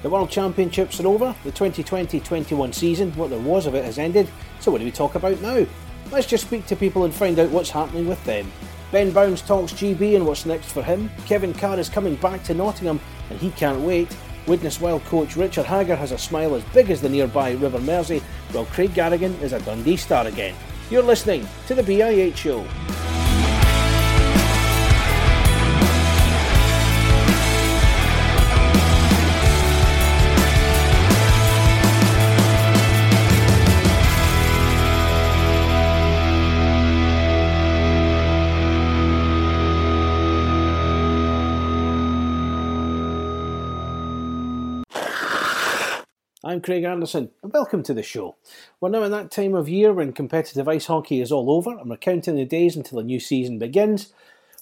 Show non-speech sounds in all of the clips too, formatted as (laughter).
The World Championships are over, the 2020-21 season, what there was of it has ended, so what do we talk about now? Let's just speak to people and find out what's happening with them. Ben Bounds talks GB and what's next for him. Kevin Carr is coming back to Nottingham and he can't wait. Widnes Wild coach Richard Hagger has a smile as big as the nearby River Mersey, while Craig Garrigan is a Dundee star again. You're listening to the BIH show. I'm Craig Anderson, and welcome to the show. We're now in that time of year when competitive ice hockey is all over, and we're counting the days until a new season begins.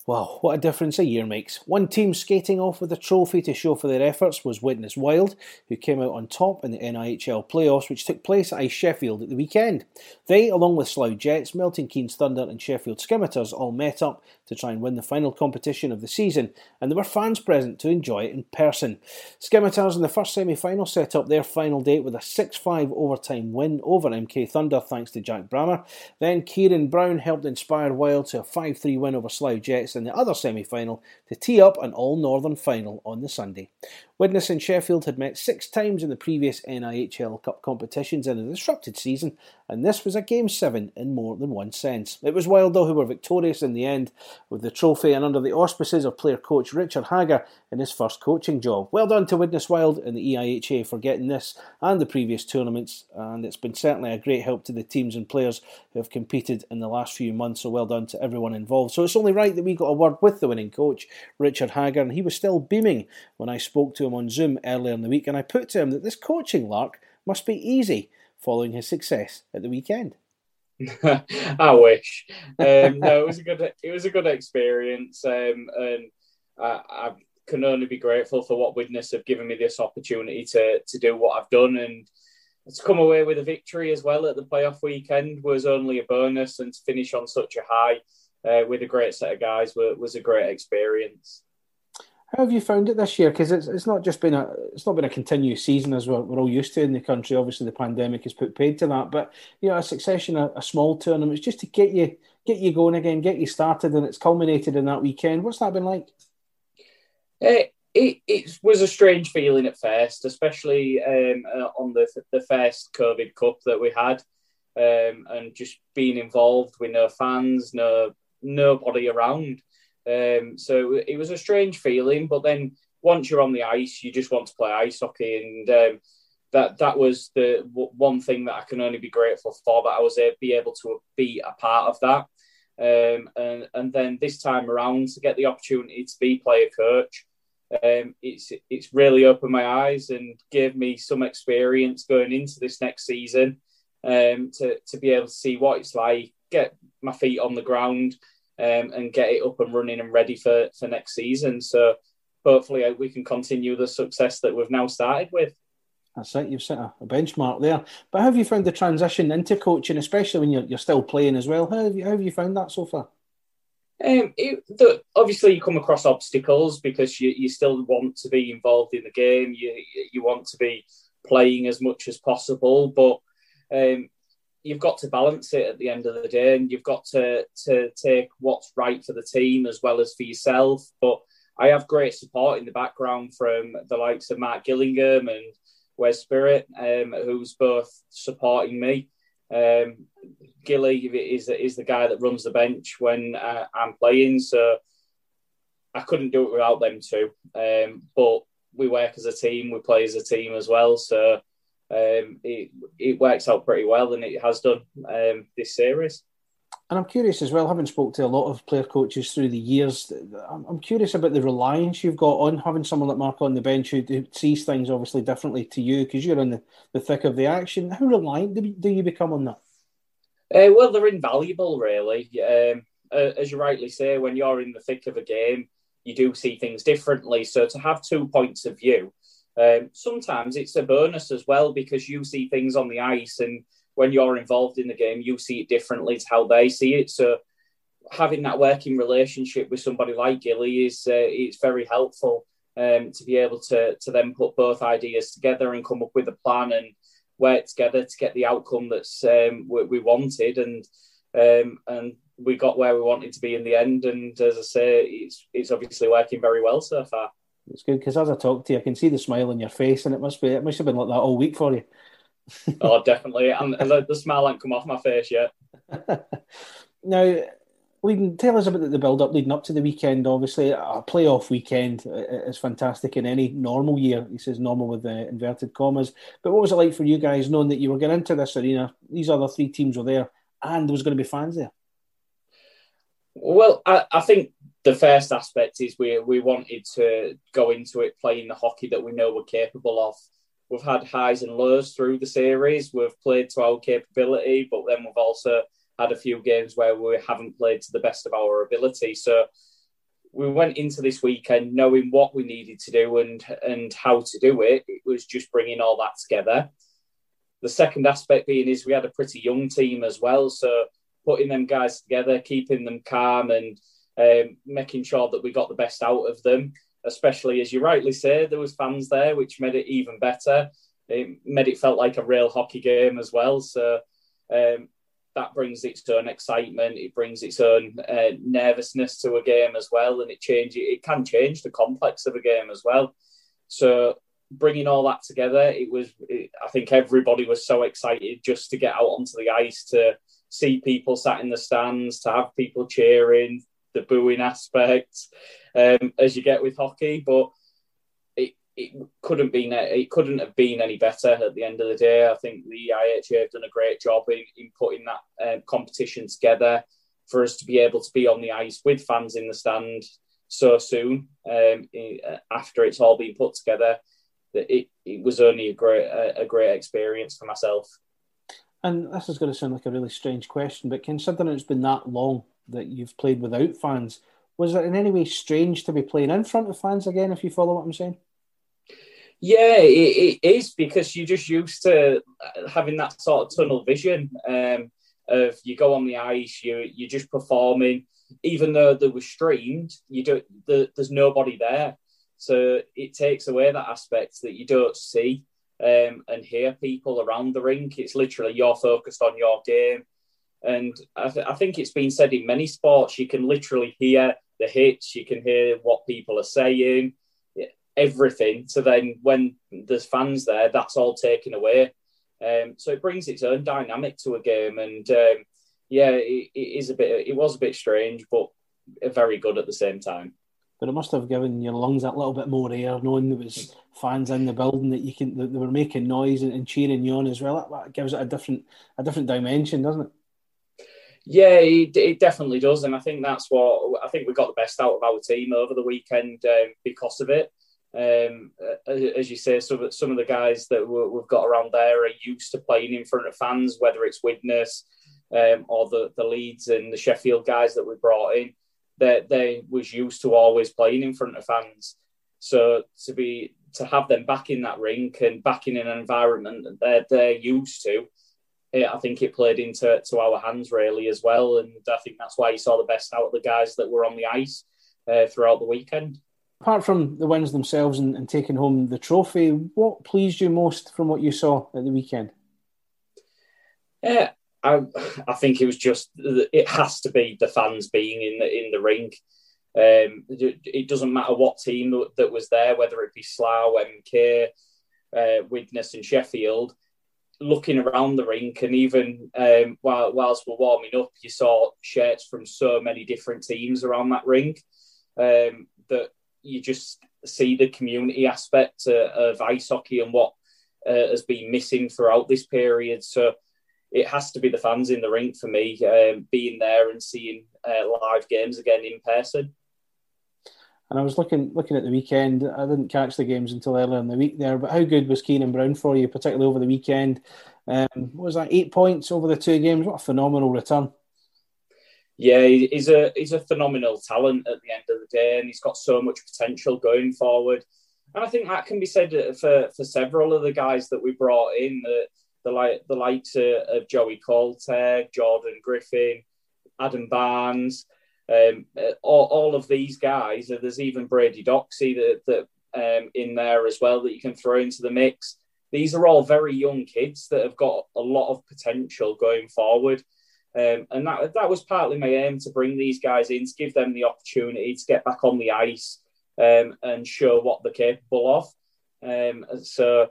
Wow, what a difference a year makes. One team skating off with a trophy to show for their efforts was Widnes Wild, who came out on top in the NIHL playoffs, which took place at Ice Sheffield at the weekend. They, along with Slough Jets, Milton Keynes Thunder, and Sheffield Scimitars, all met up to try and win the final competition of the season, and there were fans present to enjoy it in person. Scimitars in the first semi final set up their final date with a 6 5 overtime win over MK Thunder thanks to Jack Brammer. Then Kieran Brown helped inspire Wild to a 5 3 win over Slough Jets in the other semi final to tee up an all Northern final on the Sunday. Widnes and Sheffield had met six times in the previous NIHL Cup competitions in a disrupted season, and this was a Game 7 in more than one sense. It was Wild, though, who were victorious in the end, with the trophy and under the auspices of player coach Richard Hager in his first coaching job. Well done to Widnes Wild and the EIHA for getting this and the previous tournaments, and it's been certainly a great help to the teams and players who have competed in the last few months, so well done to everyone involved. So it's only right that we got a word with the winning coach, Richard Hager, and he was still beaming when I spoke to him on Zoom earlier in the week, and I put to him that this coaching lark must be easy following his success at the weekend. (laughs) I wish. Um, no, it was a good. It was a good experience, um, and I, I, can only be grateful for what Widnes have given me this opportunity to to do what I've done, and to come away with a victory as well at the playoff weekend was only a bonus, and to finish on such a high uh, with a great set of guys was, was a great experience. How have you found it this year? Because it's, it's not just been a it's not been a continuous season as we're, we're all used to in the country. Obviously, the pandemic has put paid to that, but you know, a succession of a small tournaments just to get you get you going again, get you started, and it's culminated in that weekend. What's that been like? It, it, it was a strange feeling at first, especially um, uh, on the the first COVID Cup that we had, um, and just being involved with no fans, no nobody around. Um, so it was a strange feeling, but then once you're on the ice, you just want to play ice hockey, and um, that that was the one thing that I can only be grateful for that I was able, be able to be a part of that. Um, and and then this time around to get the opportunity to be player coach um, it's it's really opened my eyes and gave me some experience going into this next season um, to to be able to see what it's like, get my feet on the ground, um, and get it up and running and ready for for next season. So hopefully uh, we can continue the success that we've now started with. That's it. You've set a, a, benchmark there. But how have you found the transition into coaching, especially when you're, you're still playing as well? How have you, how have you found that so far? Um, it, the, obviously, you come across obstacles because you, you still want to be involved in the game. You you want to be playing as much as possible, but um, you've got to balance it at the end of the day, and you've got to to take what's right for the team as well as for yourself. But I have great support in the background from the likes of Matt Gillingham and Wes Spirit, um, who's both supporting me. Um, Gilly is is the guy that runs the bench when uh, I'm playing, so I couldn't do it without them too. Um, but we work as a team, we play as a team as well, so um, it it works out pretty well, and it has done um, this series. And I'm curious as well, having spoke to a lot of player coaches through the years, I'm curious about the reliance you've got on having someone like Mark on the bench who, who sees things obviously differently to you because you're in the, the thick of the action. How reliant do, do you become on that? Uh, well, they're invaluable, really. Um, as you rightly say, when you're in the thick of a game, you do see things differently. So to have two points of view, um, sometimes it's a bonus as well because you see things on the ice and when you're involved in the game, you see it differently to how they see it. So having that working relationship with somebody like Gilly is uh, it's very helpful um, to be able to to then put both ideas together and come up with a plan and work together to get the outcome that's um, we, wanted and um, and we got where we wanted to be in the end. And as I say, it's it's obviously working very well so far. It's good because as I talk to you, I can see the smile on your face, and it must be it must have been like that all week for you (laughs) oh, definitely. And, the, the smile hasn't come off my face yet. (laughs) now, leading, tell us about the build up leading up to the weekend. Obviously, a playoff weekend is fantastic in any normal year. He says normal with the inverted commas. But what was it like for you guys knowing that you were getting into this arena? These other three teams were there, and there was going to be fans there. Well, I, I think the first aspect is we we wanted to go into it playing the hockey that we know we're capable of. We've had highs and lows through the series. We've played to our capability, but then we've also had a few games where we haven't played to the best of our ability. So we went into this weekend knowing what we needed to do and and how to do it. It was just bringing all that together. The second aspect being is we had a pretty young team as well, so putting them guys together, keeping them calm, and um, making sure that we got the best out of them especially as you rightly say, there was fans there, which made it even better. It made it felt like a real hockey game as well. So um, that brings its own excitement. It brings its own uh, nervousness to a game as well, and it change it can change the complex of a game as well. So bringing all that together, it was. It, I think everybody was so excited just to get out onto the ice to see people sat in the stands, to have people cheering, the booing aspect um, as you get with hockey, but it, it couldn't be it couldn't have been any better at the end of the day. I think the IHA have done a great job in, in putting that um, competition together for us to be able to be on the ice with fans in the stand so soon um, after it's all been put together. That it, it was only a great a, a great experience for myself. And this is going to sound like a really strange question, but considering it's been that long that you've played without fans. Was it in any way strange to be playing in front of fans again? If you follow what I'm saying. Yeah, it, it is because you're just used to having that sort of tunnel vision um, of you go on the ice, you you're just performing, even though there was streamed, you don't the, there's nobody there, so it takes away that aspect that you don't see um, and hear people around the rink. It's literally you're focused on your game, and I, th- I, think it's been said in many sports, you can literally hear the hits, you can hear what people are saying, everything. So then when there's fans there, that's all taken away. Um, so it brings its own dynamic to a game. And um, yeah, it, it is a bit, it was a bit strange, but very good at the same time. But it must have given your lungs that little bit more air, knowing there was fans in the building that you can that they were making noise and, and cheering you on as well. That, that gives it a different a different dimension, doesn't it? Yeah, it, it, definitely does, and I think that's what I think we got the best out of our team over the weekend um, because of it. Um, as you say, some, some of the guys that we've got around there are used to playing in front of fans, whether it's Widnes um, or the, the Leeds and the Sheffield guys that we brought in. They, they was used to always playing in front of fans. So to be to have them back in that rink and back in an environment that they're, they're used to, it, I think it played into to our hands really as well. And I think that's why you saw the best out of the guys that were on the ice uh, throughout the weekend. Apart from the wins themselves and, and taking home the trophy, what pleased you most from what you saw at the weekend? Yeah, I, I think it was just it has to be the fans being in the in the rink. Um, it doesn't matter what team that was there, whether it be Slough, MK, uh, Widnes, and Sheffield. Looking around the rink, and even um, while whilst we're warming up, you saw shirts from so many different teams around that rink um, that you just see the community aspect uh, of ice hockey and what uh, has been missing throughout this period. So it has to be the fans in the rink for me, um, being there and seeing uh, live games again in person. And I was looking looking at the weekend. I didn't catch the games until earlier in the week there. But how good was Kieran Brown for you, particularly over the weekend? Um, what was that? Eight points over the two games. What a phenomenal return! Yeah, he's a he's a phenomenal talent at the end of the day, and he's got so much potential going forward. And I think that can be said for for several of the guys that we brought in. The the like the likes of Joey Colter, Jordan Griffin, Adam Barnes um, all, all, of these guys. There's even Brady Doxy that, that um, in there as well that you can throw into the mix. These are all very young kids that have got a lot of potential going forward. Um, and that, that was partly my aim to bring these guys in, to give them the opportunity to get back on the ice um, and show what they're capable of. Um, so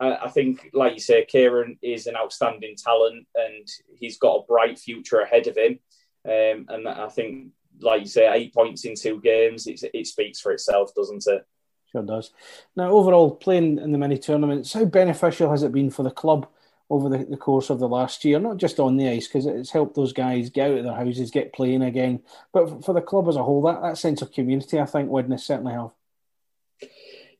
I, I, think, like you say, Kieran is an outstanding talent and he's got a bright future ahead of him. Um, and I think, like you say, eight points in two games, it, it speaks for itself, doesn't it? Sure does. Now, overall, playing in the mini tournaments, how beneficial has it been for the club over the, the course of the last year? Not just on the ice, because it's helped those guys get out of their houses, get playing again, but for the club as a whole, that, that sense of community, I think Widnes certainly have.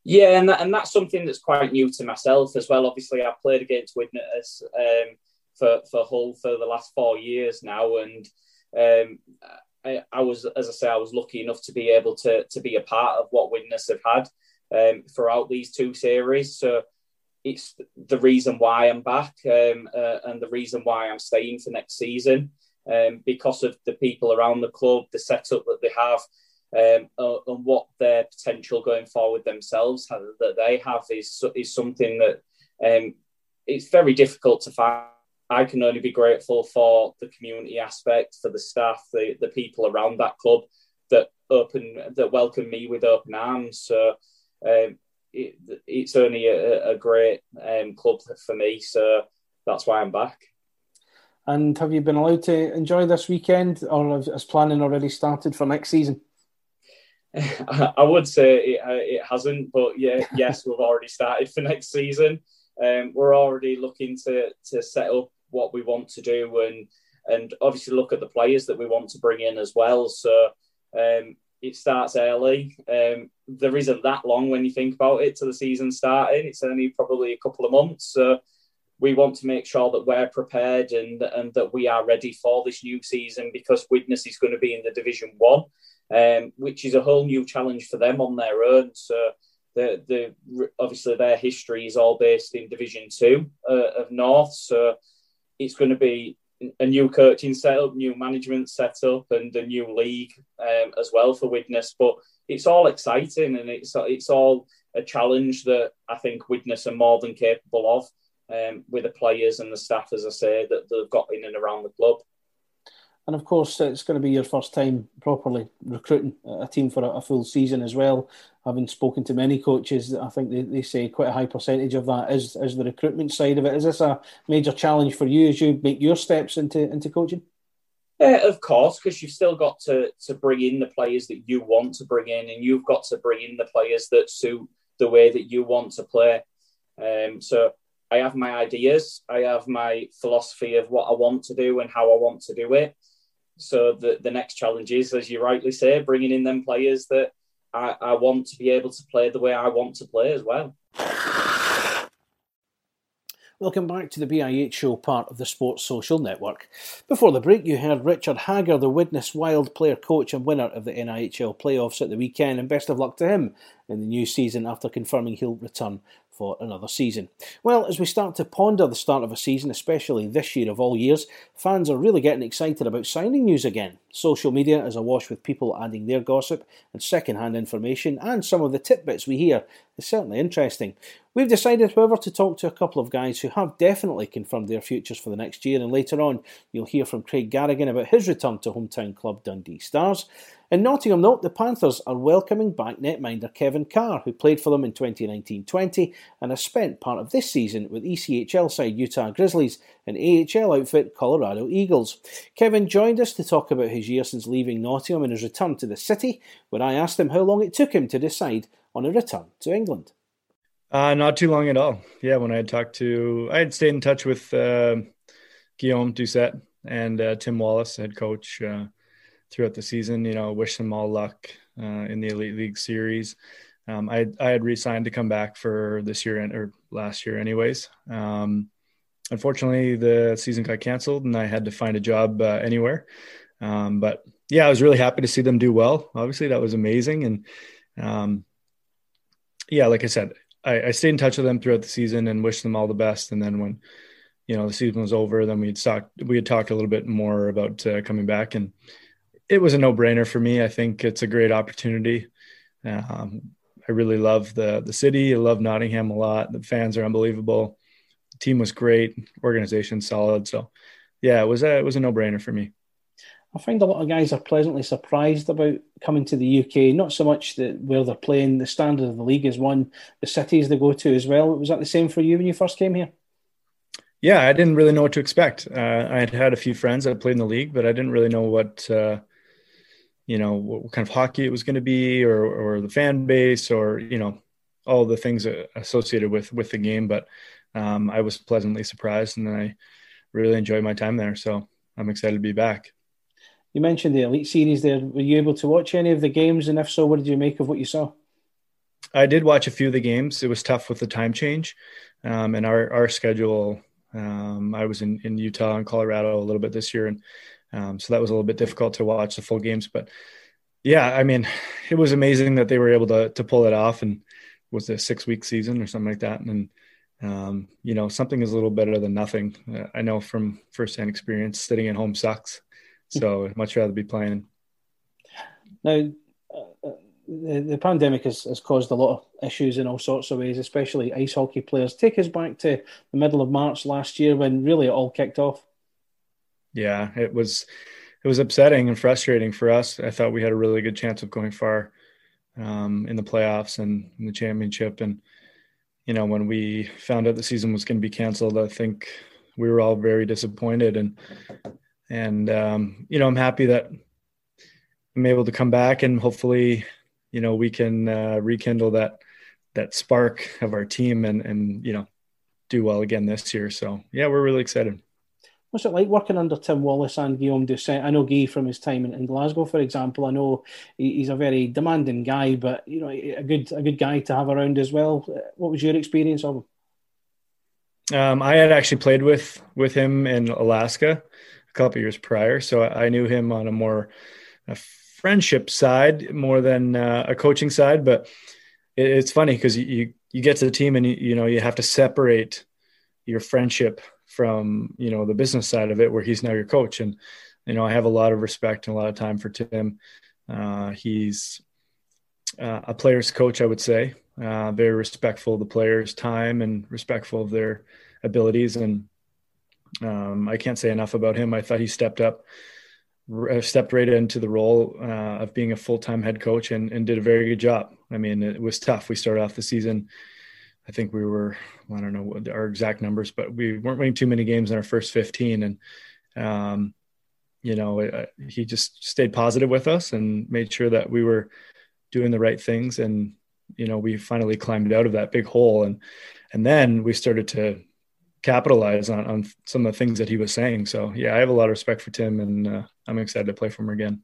Yeah, and, that, and that's something that's quite new to myself as well. Obviously, I've played against Widnes um, for, for Hull for the last four years now, and um, I, I, was, as I say, I was lucky enough to be able to to be a part of what Widnes have had um, throughout these two series. So it's the reason why I'm back um, uh, and the reason why I'm staying for next season um, because of the people around the club, the setup that they have. Um, uh, and what their potential going forward themselves have, that they have is is something that um, it's very difficult to find I can only be grateful for the community aspect, for the staff, the, the people around that club that open that welcome me with open arms. So um, it, it's only a, a great um, club for me. So that's why I'm back. And have you been allowed to enjoy this weekend, or has planning already started for next season? (laughs) I would say it, uh, it hasn't, but yeah, (laughs) yes, we've already started for next season. Um, we're already looking to to set up what we want to do and and obviously look at the players that we want to bring in as well. So um, it starts early. Um, there isn't that long when you think about it to the season starting. It's only probably a couple of months. So we want to make sure that we're prepared and and that we are ready for this new season because Widnes is going to be in the Division One, um, which is a whole new challenge for them on their own. So. The, the obviously their history is all based in Division Two uh, of North, so it's going to be a new coaching setup, new management setup, and a new league um, as well for Widnes. But it's all exciting and it's it's all a challenge that I think Widnes are more than capable of um, with the players and the staff, as I say, that they've got in and around the club. And of course, it's going to be your first time properly recruiting a team for a, full season as well. Having spoken to many coaches, I think they, they say quite a high percentage of that is, is the recruitment side of it. Is this a major challenge for you as you make your steps into, into coaching? Uh, of course, because you've still got to, to bring in the players that you want to bring in, and you've got to bring in the players that suit the way that you want to play. Um, so I have my ideas, I have my philosophy of what I want to do and how I want to do it. So the, the next challenge is, as you rightly say, bringing in them players that I, I want to be able to play the way I want to play as well. Welcome back to the BIH show, part of the Sports Social Network. Before the break, you heard Richard Hager, the Widnes Wild player coach and winner of the NIHL playoffs at the weekend, and best of luck to him in the new season after confirming he'll return for another season. Well, as we start to ponder the start of a season, especially this year of all years, fans are really getting excited about signing news again. Social media is awash with people adding their gossip and second-hand information, and some of the tidbits we hear is certainly interesting. We've decided, however, to talk to a couple of guys who have definitely confirmed their futures for the next year, and later on you'll hear from Craig Garrigan about his return to hometown club Dundee Stars. In Nottingham, note the Panthers are welcoming back netminder Kevin Carr, who played for them in 2019 20 and has spent part of this season with ECHL side Utah Grizzlies and AHL outfit Colorado Eagles. Kevin joined us to talk about his year since leaving Nottingham and his return to the city, where I asked him how long it took him to decide on a return to England. Uh, not too long at all. Yeah, when I had talked to, I had stayed in touch with uh, Guillaume Doucet and uh, Tim Wallace, head coach. Uh, throughout the season. You know, wish them all luck uh, in the Elite League series. Um, I I had re-signed to come back for this year and or last year, anyways. Um, unfortunately, the season got canceled, and I had to find a job uh, anywhere. Um, but yeah, I was really happy to see them do well. Obviously, that was amazing, and um, yeah, like I said, I, I stayed in touch with them throughout the season and wished them all the best. And then when you know the season was over, then we'd talked we had talked a little bit more about uh, coming back and it was a no brainer for me. I think it's a great opportunity. Um, I really love the the city. I love Nottingham a lot. The fans are unbelievable. The team was great. Organization solid. So, yeah, it was a it was a no brainer for me. I find a lot of guys are pleasantly surprised about coming to the UK. Not so much that where they're playing, the standard of the league is one, the cities they go to as well. Was that the same for you when you first came here? Yeah, I didn't really know what to expect. Uh, I had had a few friends that played in the league, but I didn't really know what uh, you know what kind of hockey it was going to be or or the fan base or you know all the things associated with with the game but um, i was pleasantly surprised and i really enjoyed my time there so i'm excited to be back you mentioned the elite series there were you able to watch any of the games and if so what did you make of what you saw i did watch a few of the games it was tough with the time change um, and our our schedule um, i was in in utah and colorado a little bit this year and um, so that was a little bit difficult to watch the full games, but yeah, I mean, (laughs) it was amazing that they were able to to pull it off and was a six week season or something like that. And um, you know, something is a little better than nothing. Uh, I know from firsthand experience, sitting at home sucks. So I'd much rather be playing. Now, uh, the, the pandemic has, has caused a lot of issues in all sorts of ways, especially ice hockey players. Take us back to the middle of March last year when really it all kicked off yeah, it was it was upsetting and frustrating for us. I thought we had a really good chance of going far um, in the playoffs and in the championship. And you know, when we found out the season was going to be canceled, I think we were all very disappointed. And and um, you know, I'm happy that I'm able to come back and hopefully, you know, we can uh, rekindle that that spark of our team and and you know do well again this year. So yeah, we're really excited. What's it like working under Tim Wallace and Guillaume Doucet? I know Guy from his time in, in Glasgow, for example. I know he, he's a very demanding guy, but you know, a good a good guy to have around as well. What was your experience of him? Um, I had actually played with with him in Alaska couple years prior, so I knew him on a more a friendship side more than uh, a coaching side. But it, it's funny because you, you you get to the team and you, you know you have to separate your friendship from you know the business side of it where he's now your coach. And you know i have a lot of respect and a lot of time for tim. Uh, he's uh, a player's coach i would say. Uh, very respectful of the players time and respectful of their abilities. And um, i can't say enough about him i thought he stepped up stepped right into the role uh, of being a full-time head coach and, and did a very good job i mean it was tough we started off the season I think we were, I don't know what our exact numbers, but we weren't winning too many games in our first 15. And, um, you know, uh, he just stayed positive with us and made sure that we were doing the right things. And, you know, we finally climbed out of that big hole. And, and then we started to capitalize on, on some of the things that he was saying. So, yeah, I have a lot of respect for Tim and uh, I'm excited to play for him again.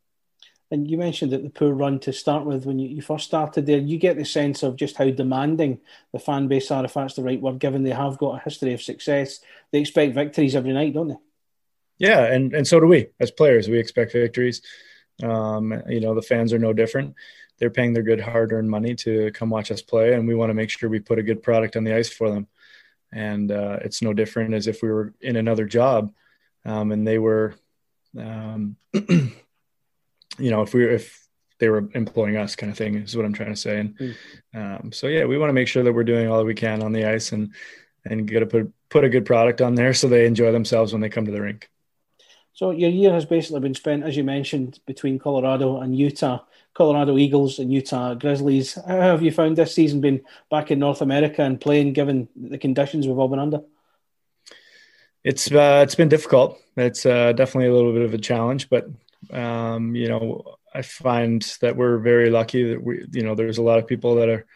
And you mentioned that the poor run to start with when you, you, first started there. You get the sense of just how demanding the fan base are, if that's the right word, given they have got a history of success. They expect victories every night, don't they? Yeah, and, and so do we as players. We expect victories. Um, you know, the fans are no different. They're paying their good hard earned money to come watch us play, and we want to make sure we put a good product on the ice for them. And uh, it's no different as if we were in another job um, and they were um, (clears throat) you know, if we if they were employing us, kind of thing, is what I'm trying to say. And mm. um, so, yeah, we want to make sure that we're doing all that we can on the ice and and get to put put a good product on there so they enjoy themselves when they come to the rink. So your year has basically been spent, as you mentioned, between Colorado and Utah. Colorado Eagles and Utah Grizzlies. How have you found this season been back in North America and playing given the conditions we've all been under? It's uh, it's been difficult. It's uh, definitely a little bit of a challenge, but um, you know, I find that we're very lucky that we, you know, there's a lot of people that are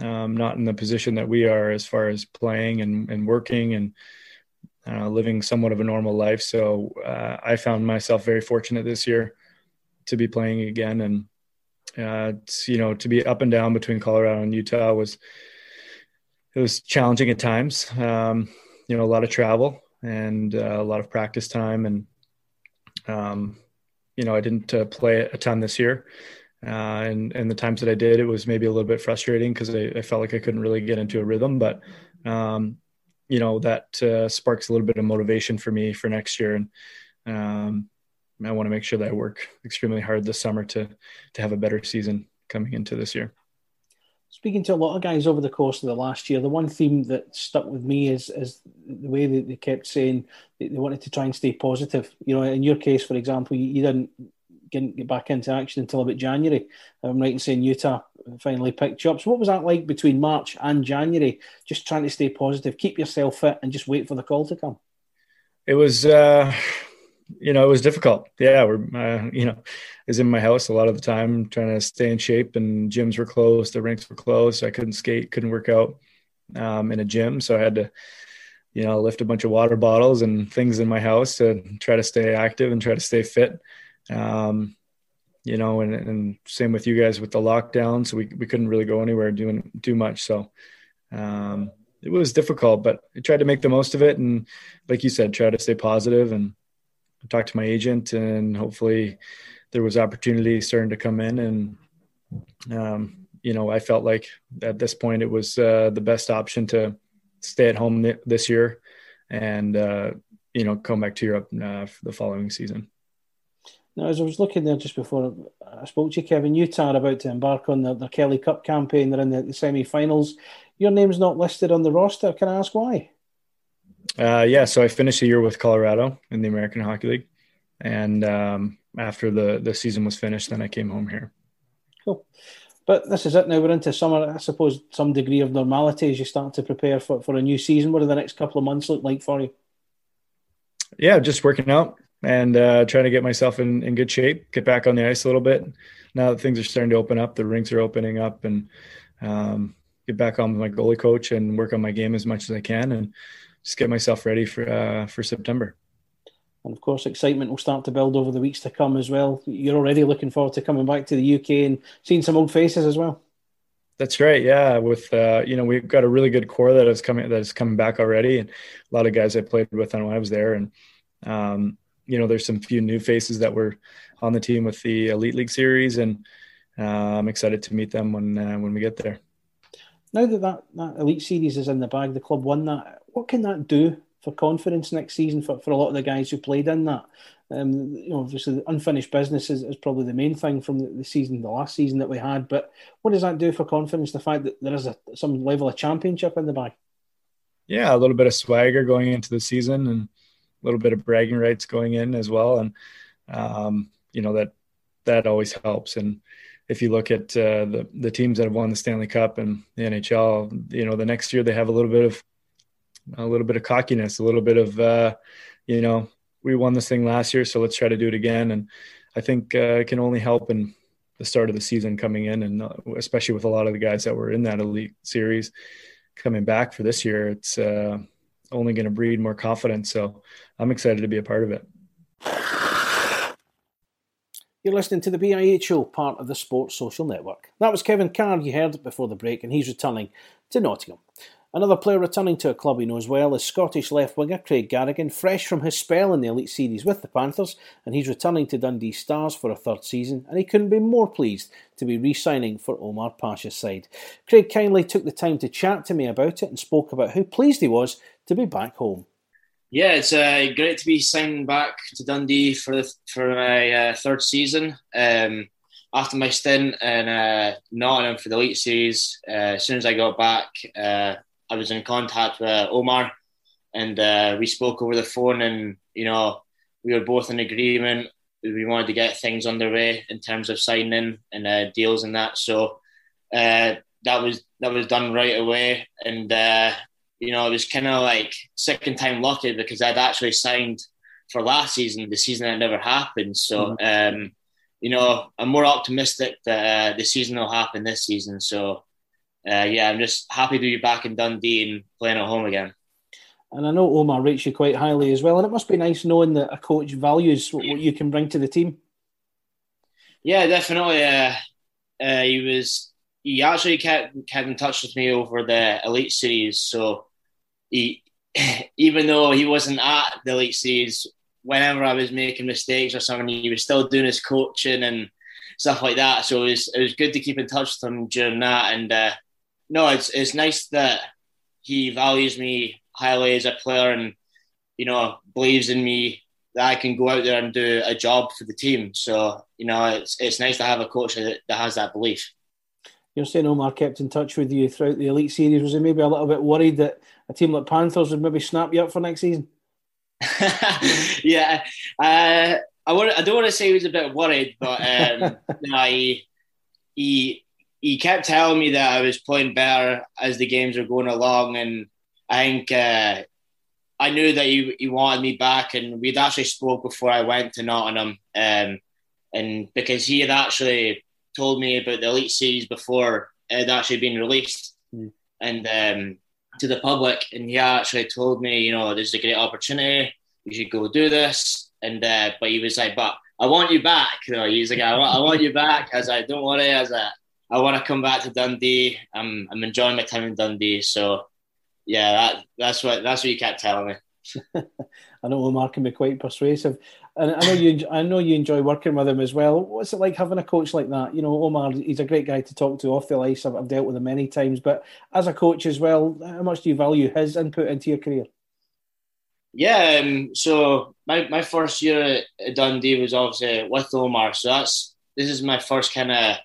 um, not in the position that we are as far as playing and, and working and uh, living somewhat of a normal life. So uh, I found myself very fortunate this year to be playing again, and uh, you know, to be up and down between Colorado and Utah was it was challenging at times. Um, you know, a lot of travel and uh, a lot of practice time, and um, you know, I didn't uh, play a ton this year. Uh, and and the times that I did, it was maybe a little bit frustrating because I, I, felt like I couldn't really get into a rhythm. But um, you know that uh, sparks a little bit of motivation for me for next year, and um, I want to make sure that I work extremely hard this summer to to have a better season coming into this year speaking to a lot of guys over the course of the last year, the one theme that stuck with me is is the way that they kept saying they wanted to try and stay positive. You know, in your case, for example, you, you didn't get back into action until about January. I'm right in saying Utah finally picked you up. So, what was that like between March and January? Just trying to stay positive, keep yourself fit, and just wait for the call to come. It was. Uh you know, it was difficult. Yeah, we're, uh, you know, I was in my house a lot of the time trying to stay in shape, and gyms were closed, the rinks were closed, so I couldn't skate, couldn't work out um, in a gym, so I had to, you know, lift a bunch of water bottles and things in my house to try to stay active and try to stay fit. Um, you know, and, and same with you guys with the lockdown, so we we couldn't really go anywhere doing too much, so. Um, it was difficult, but I tried to make the most of it, and like you said, try to stay positive and talked to my agent, and hopefully there was opportunity starting to come in. And um, you know, I felt like at this point it was uh, the best option to stay at home th- this year and uh, you know come back to Europe uh, for the following season. Now, as I was looking there just before I spoke to you, Kevin, Utah are about to embark on their, Kelly Cup campaign. They're in the, the semi-finals. Your name's not listed on the roster. Can I ask why? Uh, yeah, so I finished the year with Colorado in the American Hockey League, and um, after the the season was finished, then I came home here. Cool. But this is it now. We're into summer. I suppose some degree of normality as you start to prepare for, for a new season. What do the next couple of months look like for you? Yeah, just working out and uh, trying to get myself in, in good shape, get back on the ice a little bit. Now that things are starting to open up, the rinks are opening up, and um, get back on with my goalie coach and work on my game as much as I can. And just get myself ready for uh, for September. And of course, excitement will start to build over the weeks to come as well. You're already looking forward to coming back to the UK and seeing some old faces as well. That's right. Yeah, with uh, you know we've got a really good core that is coming that is coming back already, and a lot of guys I played with when I was there, and um, you know there's some few new faces that were on the team with the Elite League series, and uh, I'm excited to meet them when uh, when we get there. Now that, that that Elite series is in the bag, the club won that what can that do for confidence next season for, for a lot of the guys who played in that? Um, you know, obviously, unfinished business is, is probably the main thing from the, the, season, the last season that we had. But what does that do for confidence? The fact that there is a, some level of championship in the bag. Yeah, a little bit of swagger going into the season, and a little bit of bragging rights going in as well, and um, you know that that always helps. And if you look at uh, the the teams that have won the Stanley Cup and the NHL, you know the next year they have a little bit of a little bit of cockiness, a little bit of, uh, you know, we won this thing last year, so let's try to do it again. And I think uh, it can only help in the start of the season coming in, and uh, especially with a lot of the guys that were in that elite series coming back for this year, it's uh, only going to breed more confidence. So I'm excited to be a part of it. You're listening to the BIH show, part of the Sports Social Network. That was Kevin Carr, you heard before the break, and he's returning to Nottingham. Another player returning to a club he knows well is Scottish left winger Craig Garrigan, fresh from his spell in the Elite Series with the Panthers, and he's returning to Dundee Stars for a third season, and he couldn't be more pleased to be re signing for Omar Pacha's side. Craig kindly took the time to chat to me about it and spoke about how pleased he was to be back home. Yeah, it's uh, great to be signing back to Dundee for the, for my uh, third season. Um, after my stint in uh, Nottingham for the Elite Series, uh, as soon as I got back, uh, I was in contact with Omar, and uh, we spoke over the phone. And you know, we were both in agreement. We wanted to get things underway in terms of signing and deals and that. So that was that was done right away, and you know, it was kind of like second time lucky because I'd actually signed for last season, the season that never happened. So, mm-hmm. um, you know, I'm more optimistic that uh, the season will happen this season. So, uh, yeah, I'm just happy to be back in Dundee and playing at home again. And I know Omar rates you quite highly as well. And it must be nice knowing that a coach values what, what you can bring to the team. Yeah, definitely. Uh, uh he was he actually kept kept in touch with me over the elite series. So he, (laughs) even though he wasn't at the elite series, whenever I was making mistakes or something, he was still doing his coaching and stuff like that. So it was it was good to keep in touch with him during that. And uh, no, it's it's nice that he values me highly as a player and you know believes in me that I can go out there and do a job for the team. So you know it's it's nice to have a coach that, that has that belief. You're saying Omar kept in touch with you throughout the Elite Series. Was he maybe a little bit worried that a team like Panthers would maybe snap you up for next season? (laughs) yeah, uh, I want. I don't want to say he was a bit worried, but um, (laughs) no, he, he he kept telling me that I was playing better as the games were going along, and I think uh, I knew that he, he wanted me back, and we'd actually spoke before I went to Nottingham, um, and because he had actually told me about the Elite Series before it had actually been released mm. and um, to the public. And he actually told me, you know, this is a great opportunity. You should go do this. And uh, but he was like, but I want you back. You know, he's like, I want, I want you back. As I don't worry, as I, I want to come back to Dundee. I'm, I'm enjoying my time in Dundee. So yeah, that, that's what that's what he kept telling me. (laughs) I know Omar can be quite persuasive. And I know you, I know you enjoy working with him as well. What's it like having a coach like that? You know, Omar, he's a great guy to talk to off the ice. I've, I've dealt with him many times, but as a coach as well, how much do you value his input into your career? Yeah, um, so my, my first year at Dundee was obviously with Omar. So that's this is my first kind of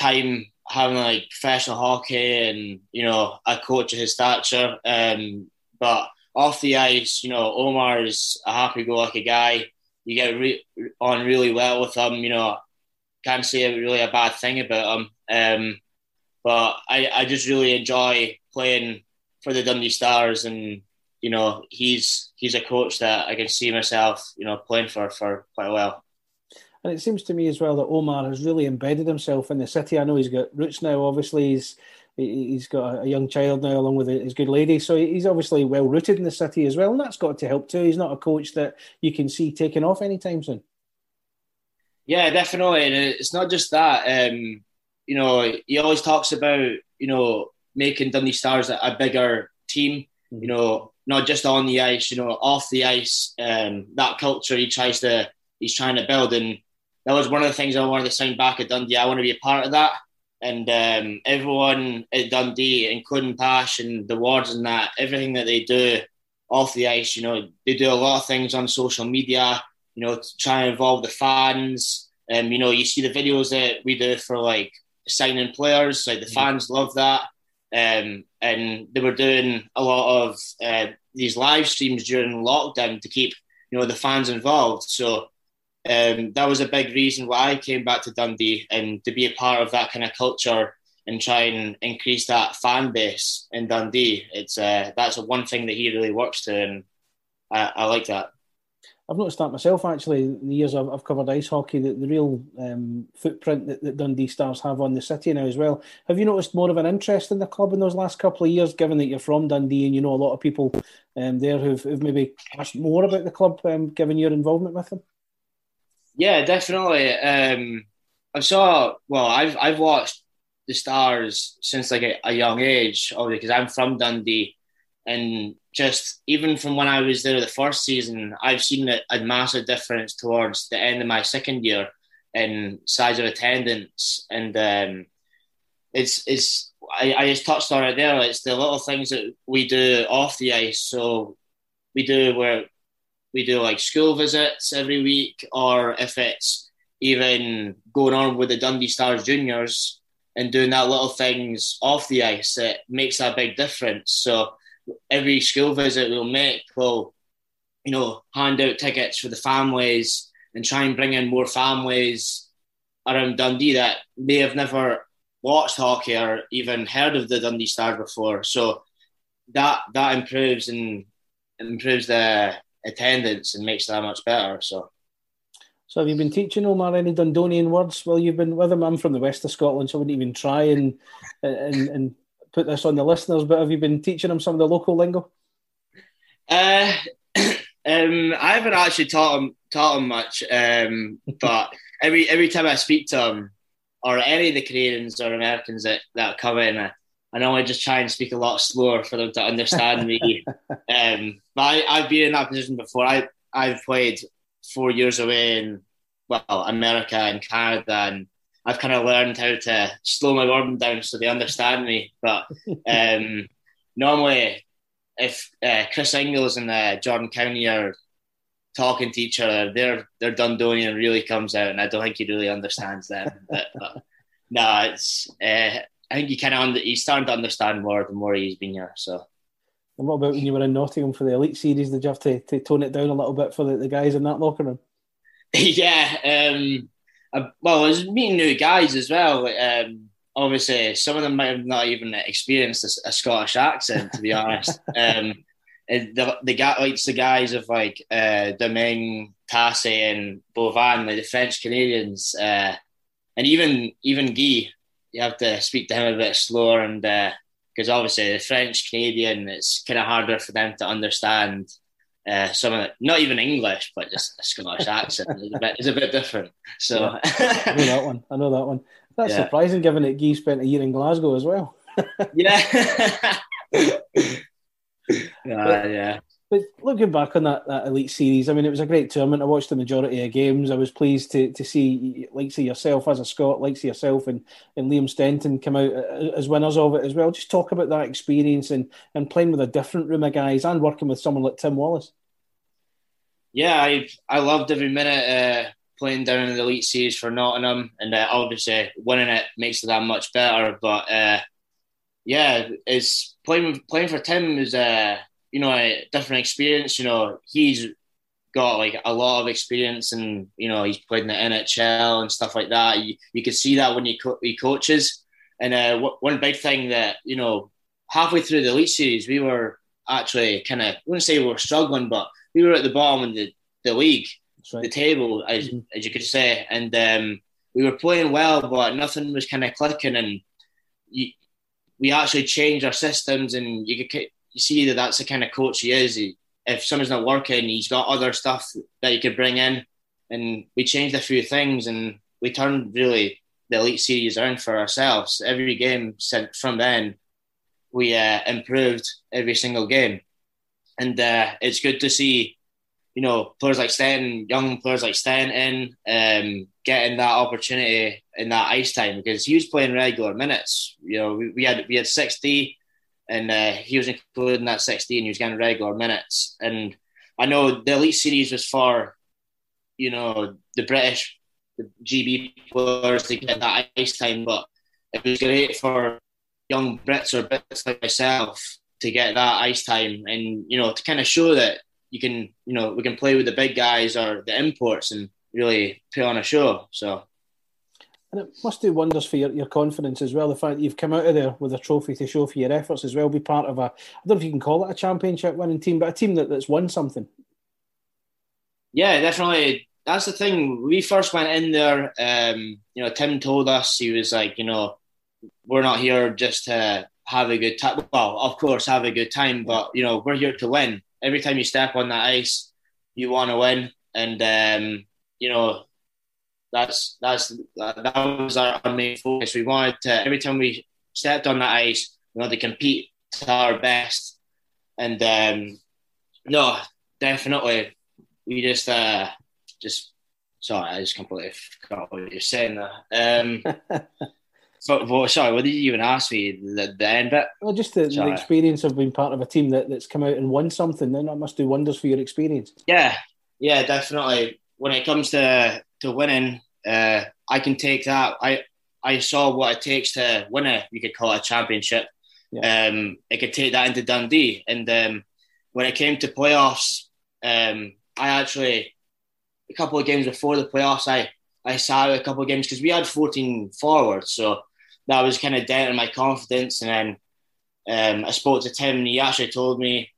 time having like professional hockey and you know a coach of his stature. Um, but off the ice, you know, Omar is a happy-go-lucky guy. You get re- on really well with him. You know, can't say really a bad thing about him. Um, but I, I just really enjoy playing for the Dundee Stars, and you know, he's he's a coach that I can see myself, you know, playing for for quite a while. And it seems to me as well that Omar has really embedded himself in the city. I know he's got roots now. Obviously, he's he's got a young child now along with his good lady. So he's obviously well rooted in the city as well and that's got to help too. He's not a coach that you can see taking off anytime soon. Yeah definitely. And it's not just that um, you know he always talks about you know making Dundee Stars a, bigger team you know not just on the ice you know off the ice um, that culture he tries to he's trying to build. And that was one of the things I wanted to sign back at Dundee I want to be a part of that and um, everyone at Dundee, including Pash and the wards and that, everything that they do off the ice, you know, they do a lot of things on social media, you know, to try and involve the fans. Um, you know, you see the videos that we do for like signing players, like the mm-hmm. fans love that. Um, and they were doing a lot of uh, these live streams during lockdown to keep, you know, the fans involved. So um, that was a big reason why I came back to Dundee and to be a part of that kind of culture and try and increase that fan base in Dundee. It's uh, that's one thing that he really works to, and I, I like that. I've noticed that myself actually. The years I've, covered ice hockey, the, the real um, footprint that, that, Dundee Stars have on the city now as well. Have you noticed more of an interest in the club in those last couple of years, given that you're from Dundee and you know a lot of people um, there who've, who've maybe asked more about the club, um, given your involvement with them? Yeah, definitely. Um, I saw. Well, I've I've watched the Stars since like a, a young age, obviously, because I'm from Dundee, and just even from when I was there the first season, I've seen a, a massive difference towards the end of my second year in size of attendance, and um, it's it's I, I just touched on it there. It's the little things that we do off the ice. So we do where we do like school visits every week, or if it's even going on with the Dundee Stars juniors and doing that little things off the ice, it makes a big difference. So every school visit we'll make, we'll you know hand out tickets for the families and try and bring in more families around Dundee that may have never watched hockey or even heard of the Dundee Stars before. So that that improves and improves the attendance and makes that much better. So. So have you been teaching Omar any Dundonian words while you've been with him? I'm from the west of Scotland, so I wouldn't even try and and, and put this on the listeners. But have you been teaching him some of the local lingo? Uh, (coughs) um, I haven't actually taught him taught him much, um, but every every time I speak to him, or any of the Canadians or Americans that, that come in, I, I know I just try and speak a lot slower for them to understand me. (laughs) Um, but I, I've been in that position before. I I've played four years away in well America and Canada, and I've kind of learned how to slow my wording down so they understand me. But um, (laughs) normally, if uh, Chris Ingles and uh, Jordan Cownie are talking to each other, their their Dundonian really comes out, and I don't think he really understands them. but, but no, it's uh, I think he kind of under, he's starting to understand more the more he's been here. So. And what about when you were in Nottingham for the Elite Series? Did you have to, to tone it down a little bit for the, the guys in that locker room? (laughs) yeah, um, I, well, I was meeting new guys as well. Um, obviously, some of them might have not even experienced a, a Scottish accent, to be honest. (laughs) Um, the the guy like the guys of like uh, Domingue, Tassi, and Bovan, like the French Canadians, uh, and even even Guy, you have to speak to him a bit slower, and because uh, obviously the French Canadian, it's kind of harder for them to understand. Uh, some of it, not even English, but just a Scottish accent is a bit is a bit different. So yeah. I know that one. I know that one. That's yeah. surprising, given that Guy spent a year in Glasgow as well. yeah. Uh, (laughs) (laughs) yeah. But looking back on that, that elite series, I mean, it was a great tournament. I watched the majority of games. I was pleased to, to see, like, see yourself as a Scot, like, see yourself and, and Liam Stenton come out uh, as winners of it as well. Just talk about that experience and, and playing with a different room of guys and working with someone like Tim Wallace. Yeah, I I loved every minute uh, playing down in the elite series for Nottingham, and uh, obviously winning it makes it that much better. But uh, yeah, it's playing playing for Tim is a you know a different experience. You know, he's got like a lot of experience, and you know he's played in the NHL and stuff like that. You you can see that when he co- he coaches. And uh, w- one big thing that you know, halfway through the elite series, we were actually kind of I wouldn't say we were struggling, but we were at the bottom of the, the league, right. the table, as, mm-hmm. as you could say, and um, we were playing well, but nothing was kind of clicking, and you, we actually changed our systems, and you could you see that that's the kind of coach he is. He, if something's not working, he's got other stuff that he could bring in, and we changed a few things, and we turned really the elite series around for ourselves. Every game since from then, we uh, improved every single game, and uh, it's good to see you know, players like Stanton, young players like Stanton, in um, getting that opportunity in that ice time because he was playing regular minutes. You know, we, we had we had sixty, and uh, he was included in that sixty, and he was getting regular minutes. And I know the elite series was for, you know, the British, the GB players to get that ice time, but it was great for young Brits or Brits like myself to get that ice time, and you know, to kind of show that you can, you know, we can play with the big guys or the imports and really put on a show. So. And it must do wonders for your, your confidence as well. The fact that you've come out of there with a trophy to show for your efforts as well, be part of a, I don't know if you can call it a championship winning team, but a team that, that's won something. Yeah, definitely. That's the thing. We first went in there, um, you know, Tim told us, he was like, you know, we're not here just to have a good time. Well, of course, have a good time, but, you know, we're here to win every time you step on that ice, you want to win. And um, you know, that's that's that was our, main focus. We wanted to every time we stepped on that ice, we wanted to compete to our best. And um, no, definitely, we just uh, just sorry, I just completely forgot what you're saying there. Um, (laughs) so, well, sorry, what did you even ask me? The, the end bit? Well, just the, the, experience of being part of a team that, that's come out and won something. Then that must do wonders for your experience. Yeah, yeah, definitely. When it comes to to winning, uh, I can take that. I I saw what it takes to win a you could call it a championship. Yeah. Um, I could take that into Dundee, and um, when it came to playoffs, um, I actually a couple of games before the playoffs, I I sat a couple of games because we had 14 forwards, so that was kind of down my confidence. And then um, I spoke to Tim, and he actually told me,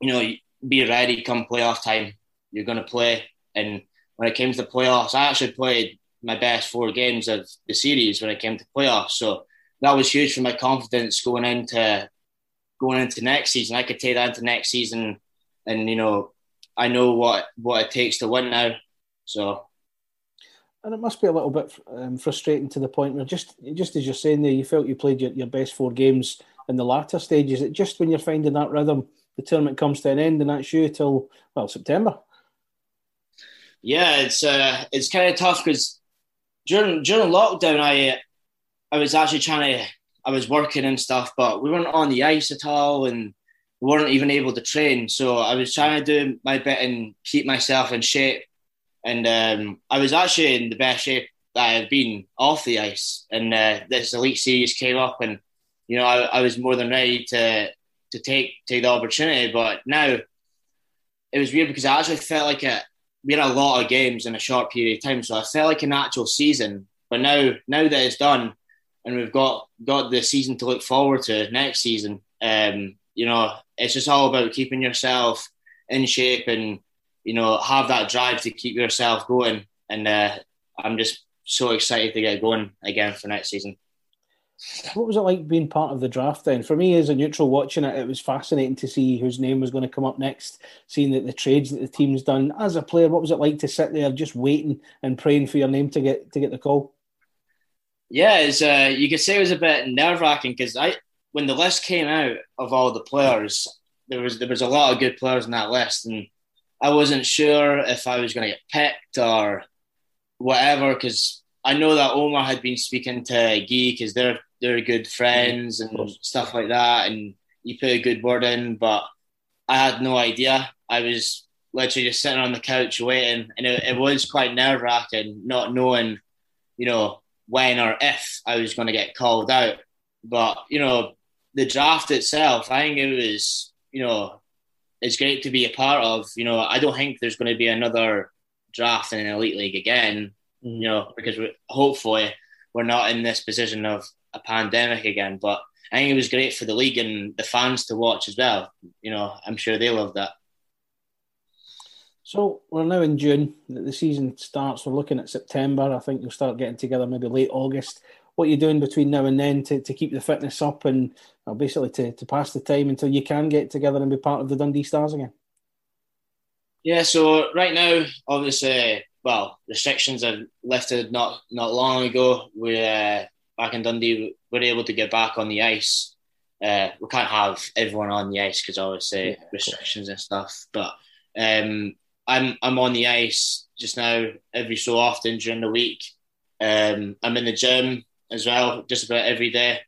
you know, be ready come playoff time. You're going to play. And when it came to the playoffs, I actually played my best four games of the series when it came to playoffs. So that was huge for my confidence going into going into next season. I could take that into next season, and you know, I know what what it takes to win now. So, and it must be a little bit um, frustrating to the point where just just as you're saying there, you felt you played your, your best four games in the latter stages. It just when you're finding that rhythm, the tournament comes to an end, and that's you till well September. Yeah, it's uh, it's kind of tough because during during lockdown, I I was actually trying to I was working and stuff, but we weren't on the ice at all, and we weren't even able to train. So I was trying to do my bit and keep myself in shape. And um, I was actually in the best shape that I've been off the ice. And uh, this elite series came up, and you know I, I was more than ready to to take take the opportunity. But now it was weird because I actually felt like a we had a lot of games in a short period of time, so I felt like an actual season. But now, now that it's done, and we've got got the season to look forward to next season, um, you know, it's just all about keeping yourself in shape and you know have that drive to keep yourself going. And uh, I'm just so excited to get going again for next season. What was it like being part of the draft then? For me, as a neutral watching it, it was fascinating to see whose name was going to come up next, seeing that the trades that the team's done. As a player, what was it like to sit there just waiting and praying for your name to get to get the call? Yeah, it's, uh, you could say it was a bit nerve wracking because I, when the list came out of all the players, there was there was a lot of good players in that list, and I wasn't sure if I was going to get picked or whatever because I know that Omar had been speaking to Guy because they're they're good friends and stuff like that, and he put a good word in, but I had no idea. I was literally just sitting on the couch waiting, and it, it was quite nerve wracking, not knowing, you know, when or if I was going to get called out. But you know, the draft itself, I think it was, you know, it's great to be a part of. You know, I don't think there's going to be another draft in an elite league again you know, because we, hopefully we're not in this position of a pandemic again. But I think it was great for the league and the fans to watch as well. You know, I'm sure they love that. So we're now in June. The season starts. We're looking at September. I think you'll start getting together maybe late August. What are you doing between now and then to, to keep the fitness up and well, basically to, to pass the time until you can get together and be part of the Dundee Stars again? Yeah, so right now, obviously, well, restrictions are lifted not not long ago. We uh, back in Dundee, we are able to get back on the ice. Uh, we can't have everyone on the ice because obviously yeah, restrictions and stuff. But um, I'm I'm on the ice just now every so often during the week. Um, I'm in the gym as well, just about every day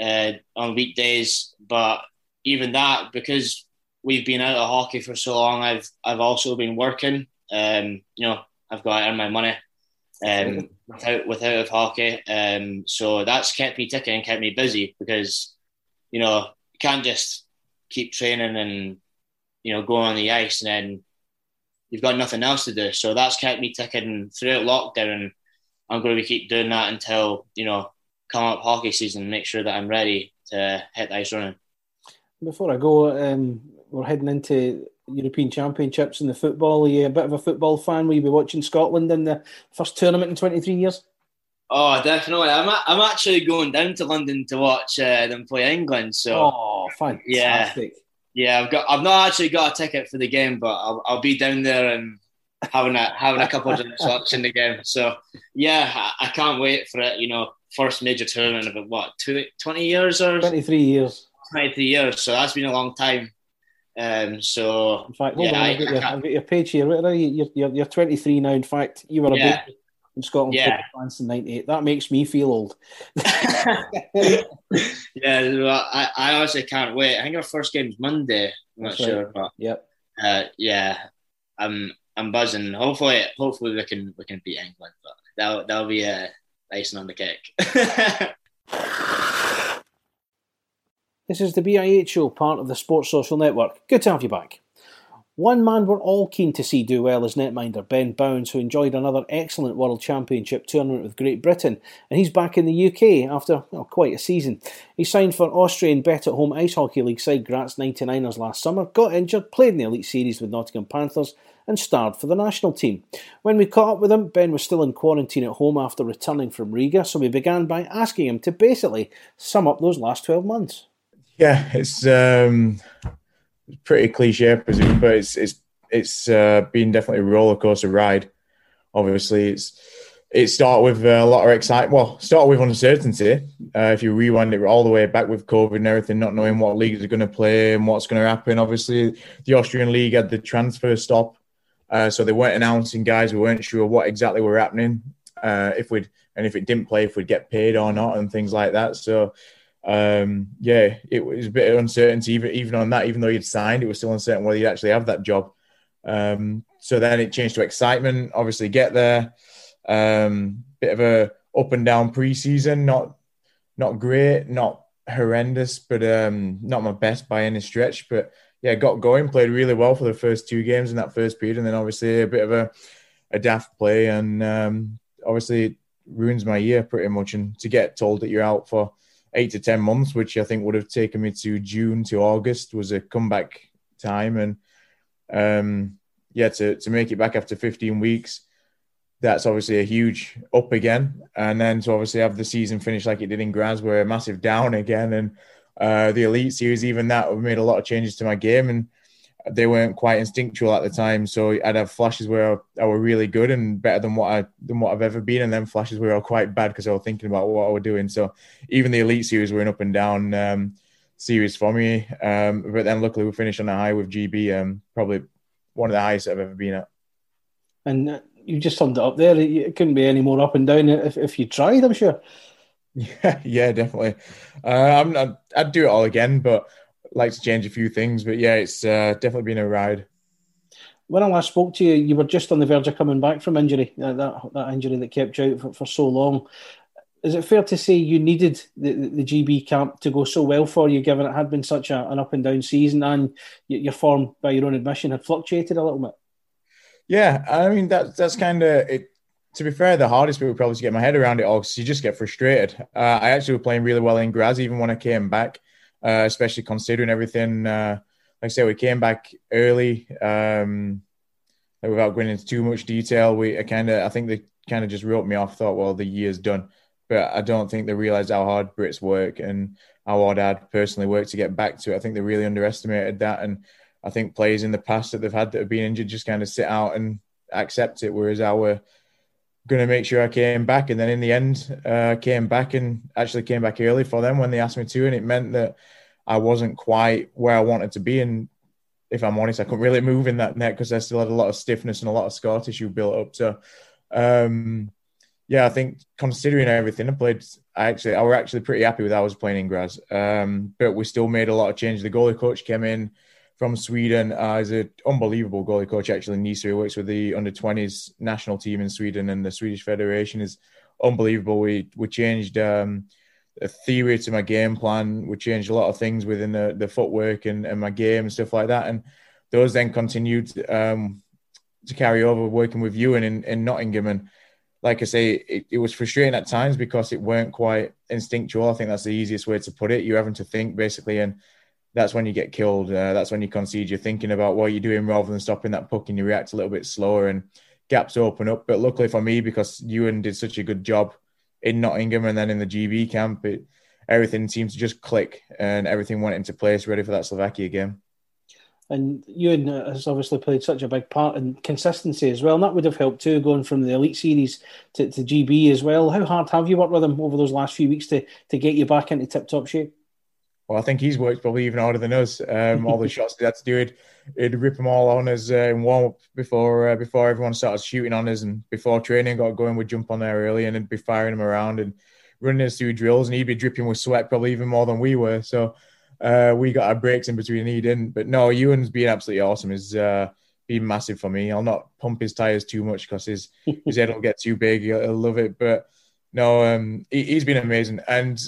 uh, on weekdays. But even that, because we've been out of hockey for so long, I've I've also been working. Um, you know, I've got to earn my money um, without without of hockey. Um, so that's kept me ticking and kept me busy because you know you can't just keep training and you know going on the ice and then you've got nothing else to do. So that's kept me ticking throughout lockdown. I'm going to keep doing that until you know come up hockey season. Make sure that I'm ready to hit the ice running. Before I go, um, we're heading into European Championships in the football. Are you a bit of a football fan? Will you be watching Scotland in the first tournament in 23 years? Oh, definitely. I'm, a, I'm actually going down to London to watch uh, them play England. So, oh, fantastic. Yeah, yeah. I've got. I've not actually got a ticket for the game, but I'll, I'll be down there and having a having a couple of drinks watching the game. So yeah, I, I, can't wait for it. You know, first major tournament of what two, 20 years or twenty three years. Twenty three years. So that's been a long time. Um, so in fact, hold yeah, on, I've, got your, I've got your page here. Right, you're, you're, you're 23 now. In fact, you were a yeah. baby in Scotland yeah. France in '98. That makes me feel old. (laughs) yeah, well, I, I honestly can't wait. I think our first game's Monday. I'm not That's sure, right. but yep. Uh, yeah, I'm I'm buzzing. Hopefully, hopefully we can we can beat England, but that'll that'll be a uh, icing on the cake. (laughs) this is the BIH show, part of the Sports Social Network. Good to have you back. One man we're all keen to see do well is netminder Ben Bowns, who enjoyed another excellent World Championship tournament with Great Britain, and he's back in the UK after well, quite a season. He signed for Austrian Bet at Home Ice Hockey League side Graz 99ers last summer, got injured, played in the Elite Series with Nottingham Panthers, and starred for the national team. When we caught up with him, Ben was still in quarantine at home after returning from Riga, so we began by asking him to basically sum up those last 12 months. Yeah, it's um, pretty cliche, I presume, but it's it's it's uh, been definitely a roller coaster ride. Obviously, it's it started with a lot of excitement. Well, started with uncertainty. Uh, if you rewind it all the way back with COVID and everything, not knowing what leagues are going to play and what's going to happen. Obviously, the Austrian league had the transfer stop, uh, so they weren't announcing guys. We weren't sure what exactly were happening. Uh, if we'd and if it didn't play, if we'd get paid or not, and things like that. So um, yeah, it was a bit of uncertainty even even on that. Even though he'd signed, it was still uncertain whether he'd actually have that job. Um, so then it changed to excitement. Obviously, get there. Um, bit of a up and down preseason. Not not great, not horrendous, but um, not my best by any stretch. But yeah, got going, played really well for the first two games in that first period, and then obviously a bit of a a daft play, and um, obviously ruins my year pretty much. And to get told that you're out for eight to 10 months, which I think would have taken me to June to August, was a comeback time. And um, yeah, to, to make it back after 15 weeks, that's obviously a huge up again. And then to obviously have the season finish like it did in Graz, where a massive down again. And uh, the Elite Series, even that, made a lot of changes to my game. And they weren't quite instinctual at the time. So I'd have flashes where I, were really good and better than what I than what I've ever been, and then flashes where I were quite bad because I was thinking about what I was doing. So even the elite series were an up and down um, series for me. Um, but then luckily we finished on a high with GB, um, probably one of the highest I've ever been at. And uh, you just summed it up there. It couldn't be any more up and down if, if you tried. I'm sure. Yeah, (laughs) yeah, definitely. Uh, I'm, I'd, I'd do it all again, but like to change a few things, but yeah, it's uh, definitely been a ride. When I last spoke to you, you were just on the verge of coming back from injury, uh, that that injury that kept you out for, for so long. Is it fair to say you needed the, the GB camp to go so well for you, given it had been such a, an up and down season, and your form, by your own admission, had fluctuated a little bit? Yeah, I mean that that's kind of it. To be fair, the hardest bit would probably to get my head around it all because you just get frustrated. Uh, I actually was playing really well in Graz, even when I came back uh, especially considering everything. Uh, like I said, we came back early. Um, without going into too much detail, we kind of I think they kind of just wrote me off. Thought, well, the year's done, but I don't think they realised how hard Brits work and how hard I'd personally worked to get back to it. I think they really underestimated that, and I think players in the past that they've had that have been injured just kind of sit out and accept it, whereas our going to make sure I came back. And then in the end, uh, came back and actually came back early for them when they asked me to. And it meant that I wasn't quite where I wanted to be. And if I'm honest, I couldn't really move in that net because I still had a lot of stiffness and a lot of scar tissue built up. So, um, yeah, I think considering everything I played, I actually I were actually pretty happy with how I was playing in Graz. Um, but we still made a lot of changes. The goalie coach came in from Sweden. Uh, an unbelievable goalie coach, actually, Nisa. He works with the under 20s national team in Sweden, and the Swedish Federation is unbelievable. We we changed um, a theory to my game plan. We changed a lot of things within the, the footwork and, and my game and stuff like that. And those then continued um, to carry over working with you in, in Nottingham. And like I say, it, it was frustrating at times because it weren't quite instinctual. I think that's the easiest way to put it. You're having to think basically and that's when you get killed. Uh, that's when you concede. You're thinking about what you're doing rather than stopping that puck, and you react a little bit slower, and gaps open up. But luckily for me, because Ewan did such a good job in Nottingham and then in the GB camp, it, everything seemed to just click, and everything went into place, ready for that Slovakia game. And Ewan has obviously played such a big part in consistency as well, and that would have helped too, going from the Elite Series to, to GB as well. How hard have you worked with him over those last few weeks to, to get you back into tip top shape? Well, I think he's worked probably even harder than us. Um, all the (laughs) shots he had to do, it, he'd rip them all on us uh, in warm up before uh, before everyone started shooting on us, and before training got going, we'd jump on there early and be firing them around and running us through drills, and he'd be dripping with sweat probably even more than we were. So uh, we got our breaks in between, he didn't. But no, Ewan's been absolutely awesome. He's uh, been massive for me. I'll not pump his tires too much because his (laughs) his head will get too big. He'll, he'll love it, but no, um, he, has been amazing. And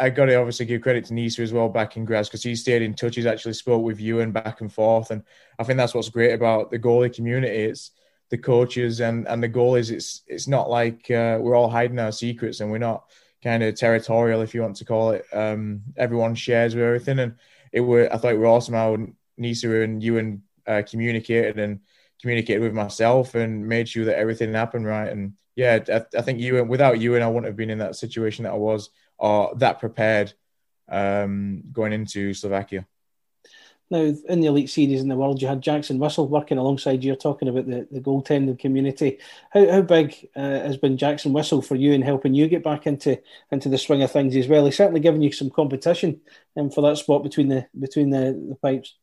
I got to obviously give credit to Nisa as well back in Graz because he stayed in touch. He's actually spoke with Ewan back and forth, and I think that's what's great about the goalie community. It's the coaches and and the goalies. It's it's not like uh, we're all hiding our secrets and we're not kind of territorial, if you want to call it. Um, everyone shares with everything, and it were I thought it were awesome how Nisa and Ewan uh, communicated and communicated with myself and made sure that everything happened right. And yeah, I, I think Ewan without Ewan, I wouldn't have been in that situation that I was or that prepared um, going into Slovakia. Now, in the elite series in the world, you had Jackson Whistle working alongside you, talking about the, the goaltending community. How, how big uh, has been Jackson Whistle for you in helping you get back into into the swing of things as well? He's certainly given you some competition um, for that spot between the between the, the pipes.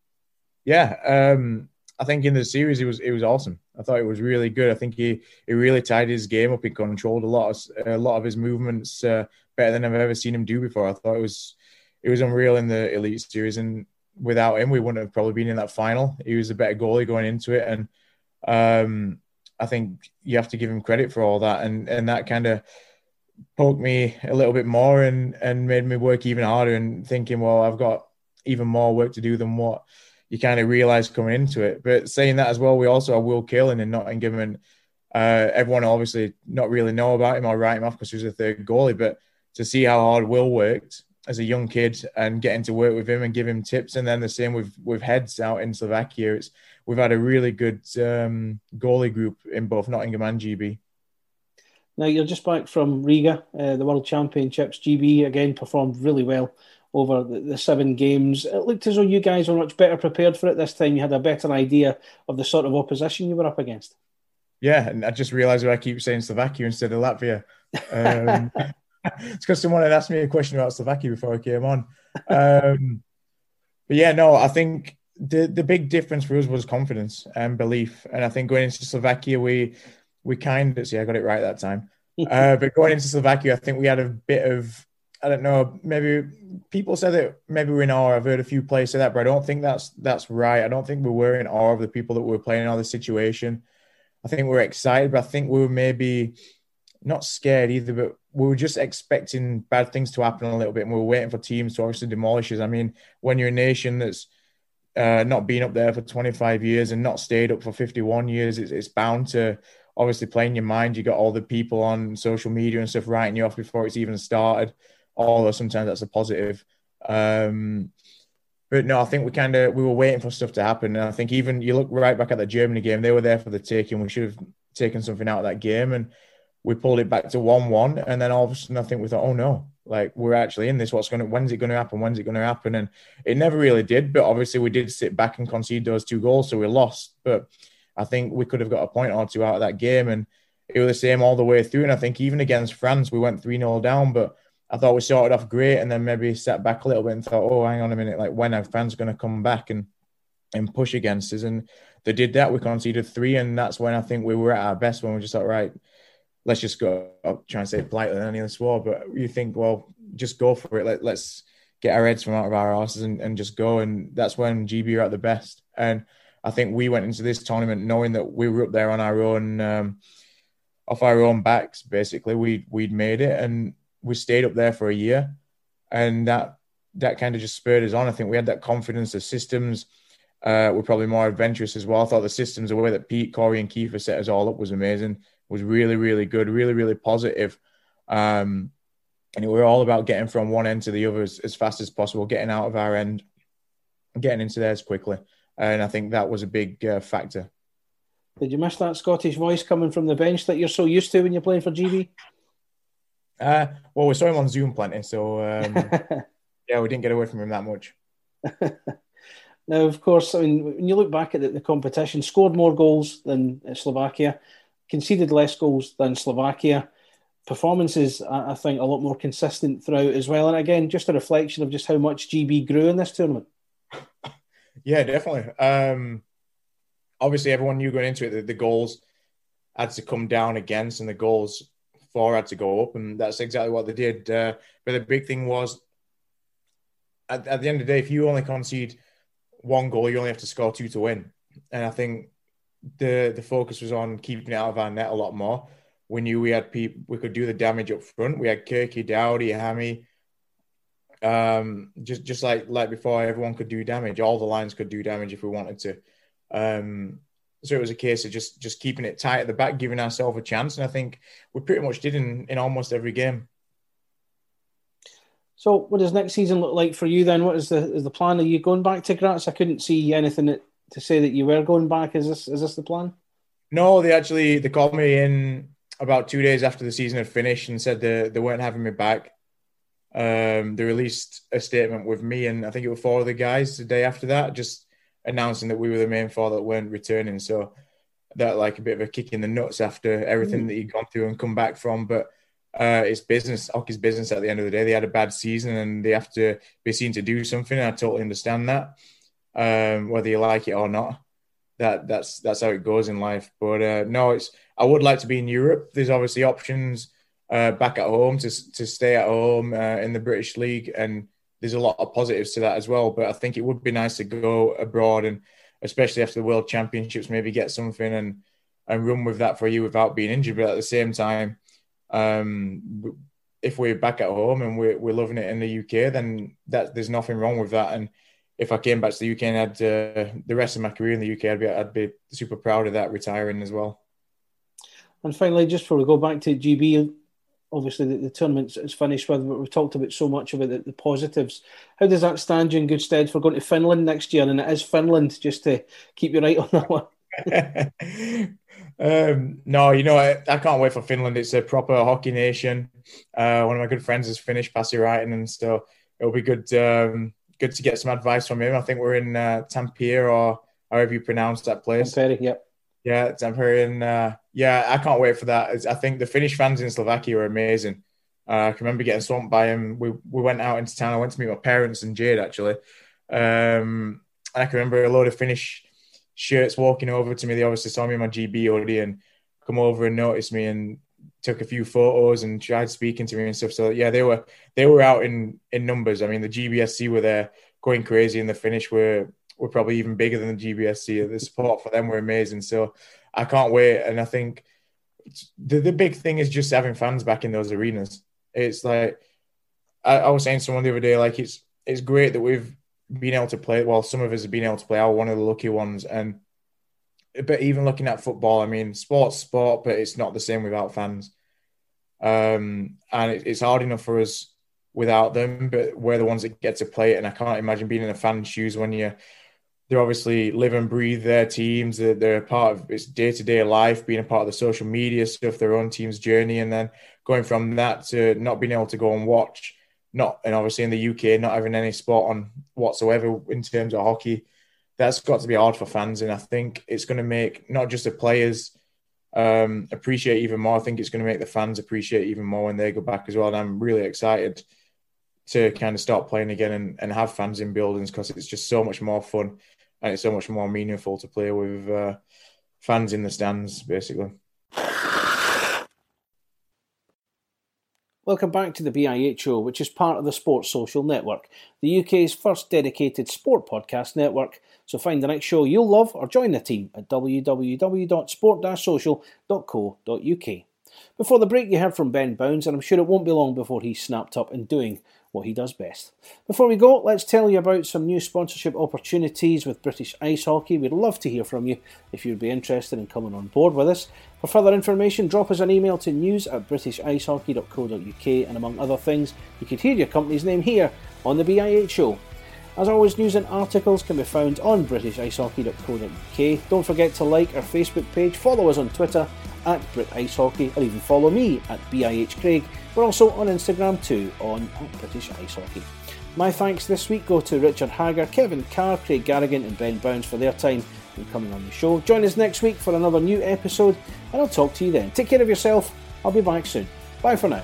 Yeah, um, I think in the series it was it was awesome. I thought it was really good. I think he he really tied his game up. He controlled a lot of a lot of his movements uh, better than I've ever seen him do before. I thought it was it was unreal in the elite series and without him, we wouldn't have probably been in that final. He was a better goalie going into it, and um, I think you have to give him credit for all that. And and that kind of poked me a little bit more and and made me work even harder. And thinking, well, I've got even more work to do than what you kind of realize coming into it. But saying that as well, we also have Will Kaelin and Nottingham, and uh, everyone obviously not really know about him or write him off because he was a third goalie, but to see how hard Will worked as a young kid and getting to work with him and give him tips. And then the same with with heads out in Slovakia. It's we've had a really good um, goalie group in both Nottingham and GB. Now you're just back from Riga, uh, the World Championships. GB again performed really well over the, the, seven games. It looked as though you guys were much better prepared for it this time. You had a better idea of the sort of opposition you were up against. Yeah, and I just realised why I keep saying Slovakia instead of Latvia. (laughs) Um, it's because someone had asked me a question about Slovakia before I came on. Um, but yeah, no, I think the the big difference for us was confidence and belief. And I think going into Slovakia, we we kind of see I got it right that time. (laughs) Uh, but going into Slovakia, I think we had a bit of I don't know. Maybe people said that maybe we're in awe. I've heard a few players say that, but I don't think that's that's right. I don't think we were in awe of the people that were playing in all the situation. I think we we're excited, but I think we were maybe not scared either, but we were just expecting bad things to happen a little bit, and we were waiting for teams to obviously demolish us. I mean, when you're a nation that's uh, not been up there for 25 years and not stayed up for 51 years, it's, it's bound to obviously play in your mind. You got all the people on social media and stuff writing you off before it's even started. Although sometimes that's a positive. Um, but no, I think we kind of we were waiting for stuff to happen. And I think even you look right back at the Germany game, they were there for the taking. We should have taken something out of that game. And we pulled it back to one one, and then all of a sudden I think we thought, oh no, like we're actually in this. What's going to? When's it going to happen? When's it going to happen? And it never really did. But obviously we did sit back and concede those two goals, so we lost. But I think we could have got a point or two out of that game, and it was the same all the way through. And I think even against France, we went three 0 down, but I thought we started off great, and then maybe sat back a little bit and thought, oh, hang on a minute, like when are fans going to come back and and push against us? And they did that. We conceded three, and that's when I think we were at our best when we just thought, right let's just go. I'm trying to say it politely than any other swore, but you think, well, just go for it. Let, let's get our heads from out of our asses and, and just go. And that's when GB are at the best. And I think we went into this tournament knowing that we were up there on our own, um, off our own backs. Basically, we we'd made it, and we stayed up there for a year, and that that kind of just spurred us on. I think we had that confidence. The systems uh, were probably more adventurous as well. I thought the systems, the way that Pete, Corey, and Kiefer set us all up was amazing was really, really good, really, really positive. Um, and we were all about getting from one end to the other as, as fast as possible, getting out of our end, getting into theirs quickly. And I think that was a big uh, factor. Did you miss that Scottish voice coming from the bench that you're so used to when you're playing for GB? Uh, well, we saw him on Zoom plenty, so um, (laughs) yeah, we didn't get away from him that much. (laughs) Now, of course, I mean, when you look back at the, the competition, scored more goals than Slovakia, conceded less goals than Slovakia. Performances, I, think, a lot more consistent throughout as well. And again, just a reflection of just how much GB grew in this tournament. (laughs) Yeah, definitely. Um, obviously, everyone knew going into it that the goals had to come down against and the goals for had to go up, and that's exactly what they did. Uh, but the big thing was, at, at the end of the day, if you only concede one goal, you only have to score two to win. And I think the the focus was on keeping it out of our net a lot more. We knew we had people we could do the damage up front. We had Kirky, Dowdy, Hammy. Um, just just like like before, everyone could do damage. All the lines could do damage if we wanted to. Um, so it was a case of just just keeping it tight at the back, giving ourselves a chance, and I think we pretty much did in in almost every game. So, what does next season look like for you then? What is the is the plan? Are you going back to Graz? I couldn't see anything that, to say that you were going back. Is this is this the plan? No, they actually they called me in about two days after the season had finished and said they they weren't having me back. Um, they released a statement with me and I think it was four other guys the day after that, just announcing that we were the main four that weren't returning. So that like a bit of a kick in the nuts after everything mm. that you'd gone through and come back from, but uh, it's business. Hockey's business at the end of the day. They had a bad season and they have to be seen to do something. I totally understand that, um, whether you like it or not. That that's that's how it goes in life. But uh, no, it's I would like to be in Europe. There's obviously options uh, back at home to to stay at home uh, in the British League, and there's a lot of positives to that as well. But I think it would be nice to go abroad and especially after the World Championships, maybe get something and and run with that for you without being injured. But at the same time um, if we're back at home and we're, we're loving it in the UK, then that there's nothing wrong with that. And if I came back to the UK and had uh, the rest of my career in the UK, I'd be I'd be super proud of that retiring as well. And finally, just before we go back to GB, obviously the, the tournament is finished with, but we've talked about so much about the, the, positives. How does that stand you in good stead for going to Finland next year? And it is Finland, just to keep you right on that one. (laughs) Um, no, you know, I, I, can't wait for Finland. It's a proper hockey nation. Uh, one of my good friends is Finnish, Pasi Raitinen, and so it'll be good. Um, good to get some advice from him. I think we're in uh, Tampere or however you pronounce that place. Tampere, yep. Yeah, Tampere, and uh, yeah, I can't wait for that. I think the Finnish fans in Slovakia are amazing. Uh, I can remember getting swamped by him. We we went out into town. I went to meet my parents and Jade actually, um, and I can remember a load of Finnish shirts walking over to me. They obviously saw me in my GB hoodie and come over and noticed me and took a few photos and tried speaking to me and stuff. So yeah, they were they were out in in numbers. I mean, the GBSC were there going crazy, and the Finnish were were probably even bigger than the GBSC. The support for them were amazing. So I can't wait. And I think the the big thing is just having fans back in those arenas. It's like I, I was saying to someone the other day, like it's it's great that we've been able to play. Well, some of us have been able to play. I one of the lucky ones, and but even looking at football, I mean, sports sport, but it's not the same without fans. Um, and it, it's hard enough for us without them, but we're the ones that get to play it. And I can't imagine being in a fan's shoes when you they're obviously live and breathe their teams. They're, they're a part of it's day to day life, being a part of the social media stuff, their own team's journey, and then going from that to not being able to go and watch not and obviously in the UK not having any sport on whatsoever in terms of hockey, that's got to be hard for fans. And I think it's going to make not just the players um, appreciate even more. I think it's going to make the fans appreciate even more when they go back as well. And I'm really excited to kind of start playing again and, and have fans in buildings because it's just so much more fun and it's so much more meaningful to play with uh, fans in the stands, basically. Welcome back to the BIHO, which is part of the Sports Social Network, the UK's first dedicated sport podcast network. So find the next show you'll love or join the team at www.sport-social.co.uk. Before the break, you heard from Ben Bowns, and I'm sure it won't be long before he's snapped up and doing what he does best. Before we go, let's tell you about some new sponsorship opportunities with British Ice Hockey. We'd love to hear from you if you'd be interested in coming on board with us. For further information, drop us an email to news at britishicehockey.co.uk, and among other things, you could hear your company's name here on the BIH show. As always, news and articles can be found on britishicehockey.co.uk. Don't forget to like our Facebook page, follow us on Twitter at Brit Ice Hockey, or even follow me at BIH Craig. We're also on Instagram too, on British Ice Hockey. My thanks this week go to Richard Hagger, Kevin Carr, Craig Garrigan, and Ben Bowns for their time in coming on the show. Join us next week for another new episode, and I'll talk to you then. Take care of yourself. I'll be back soon. Bye for now.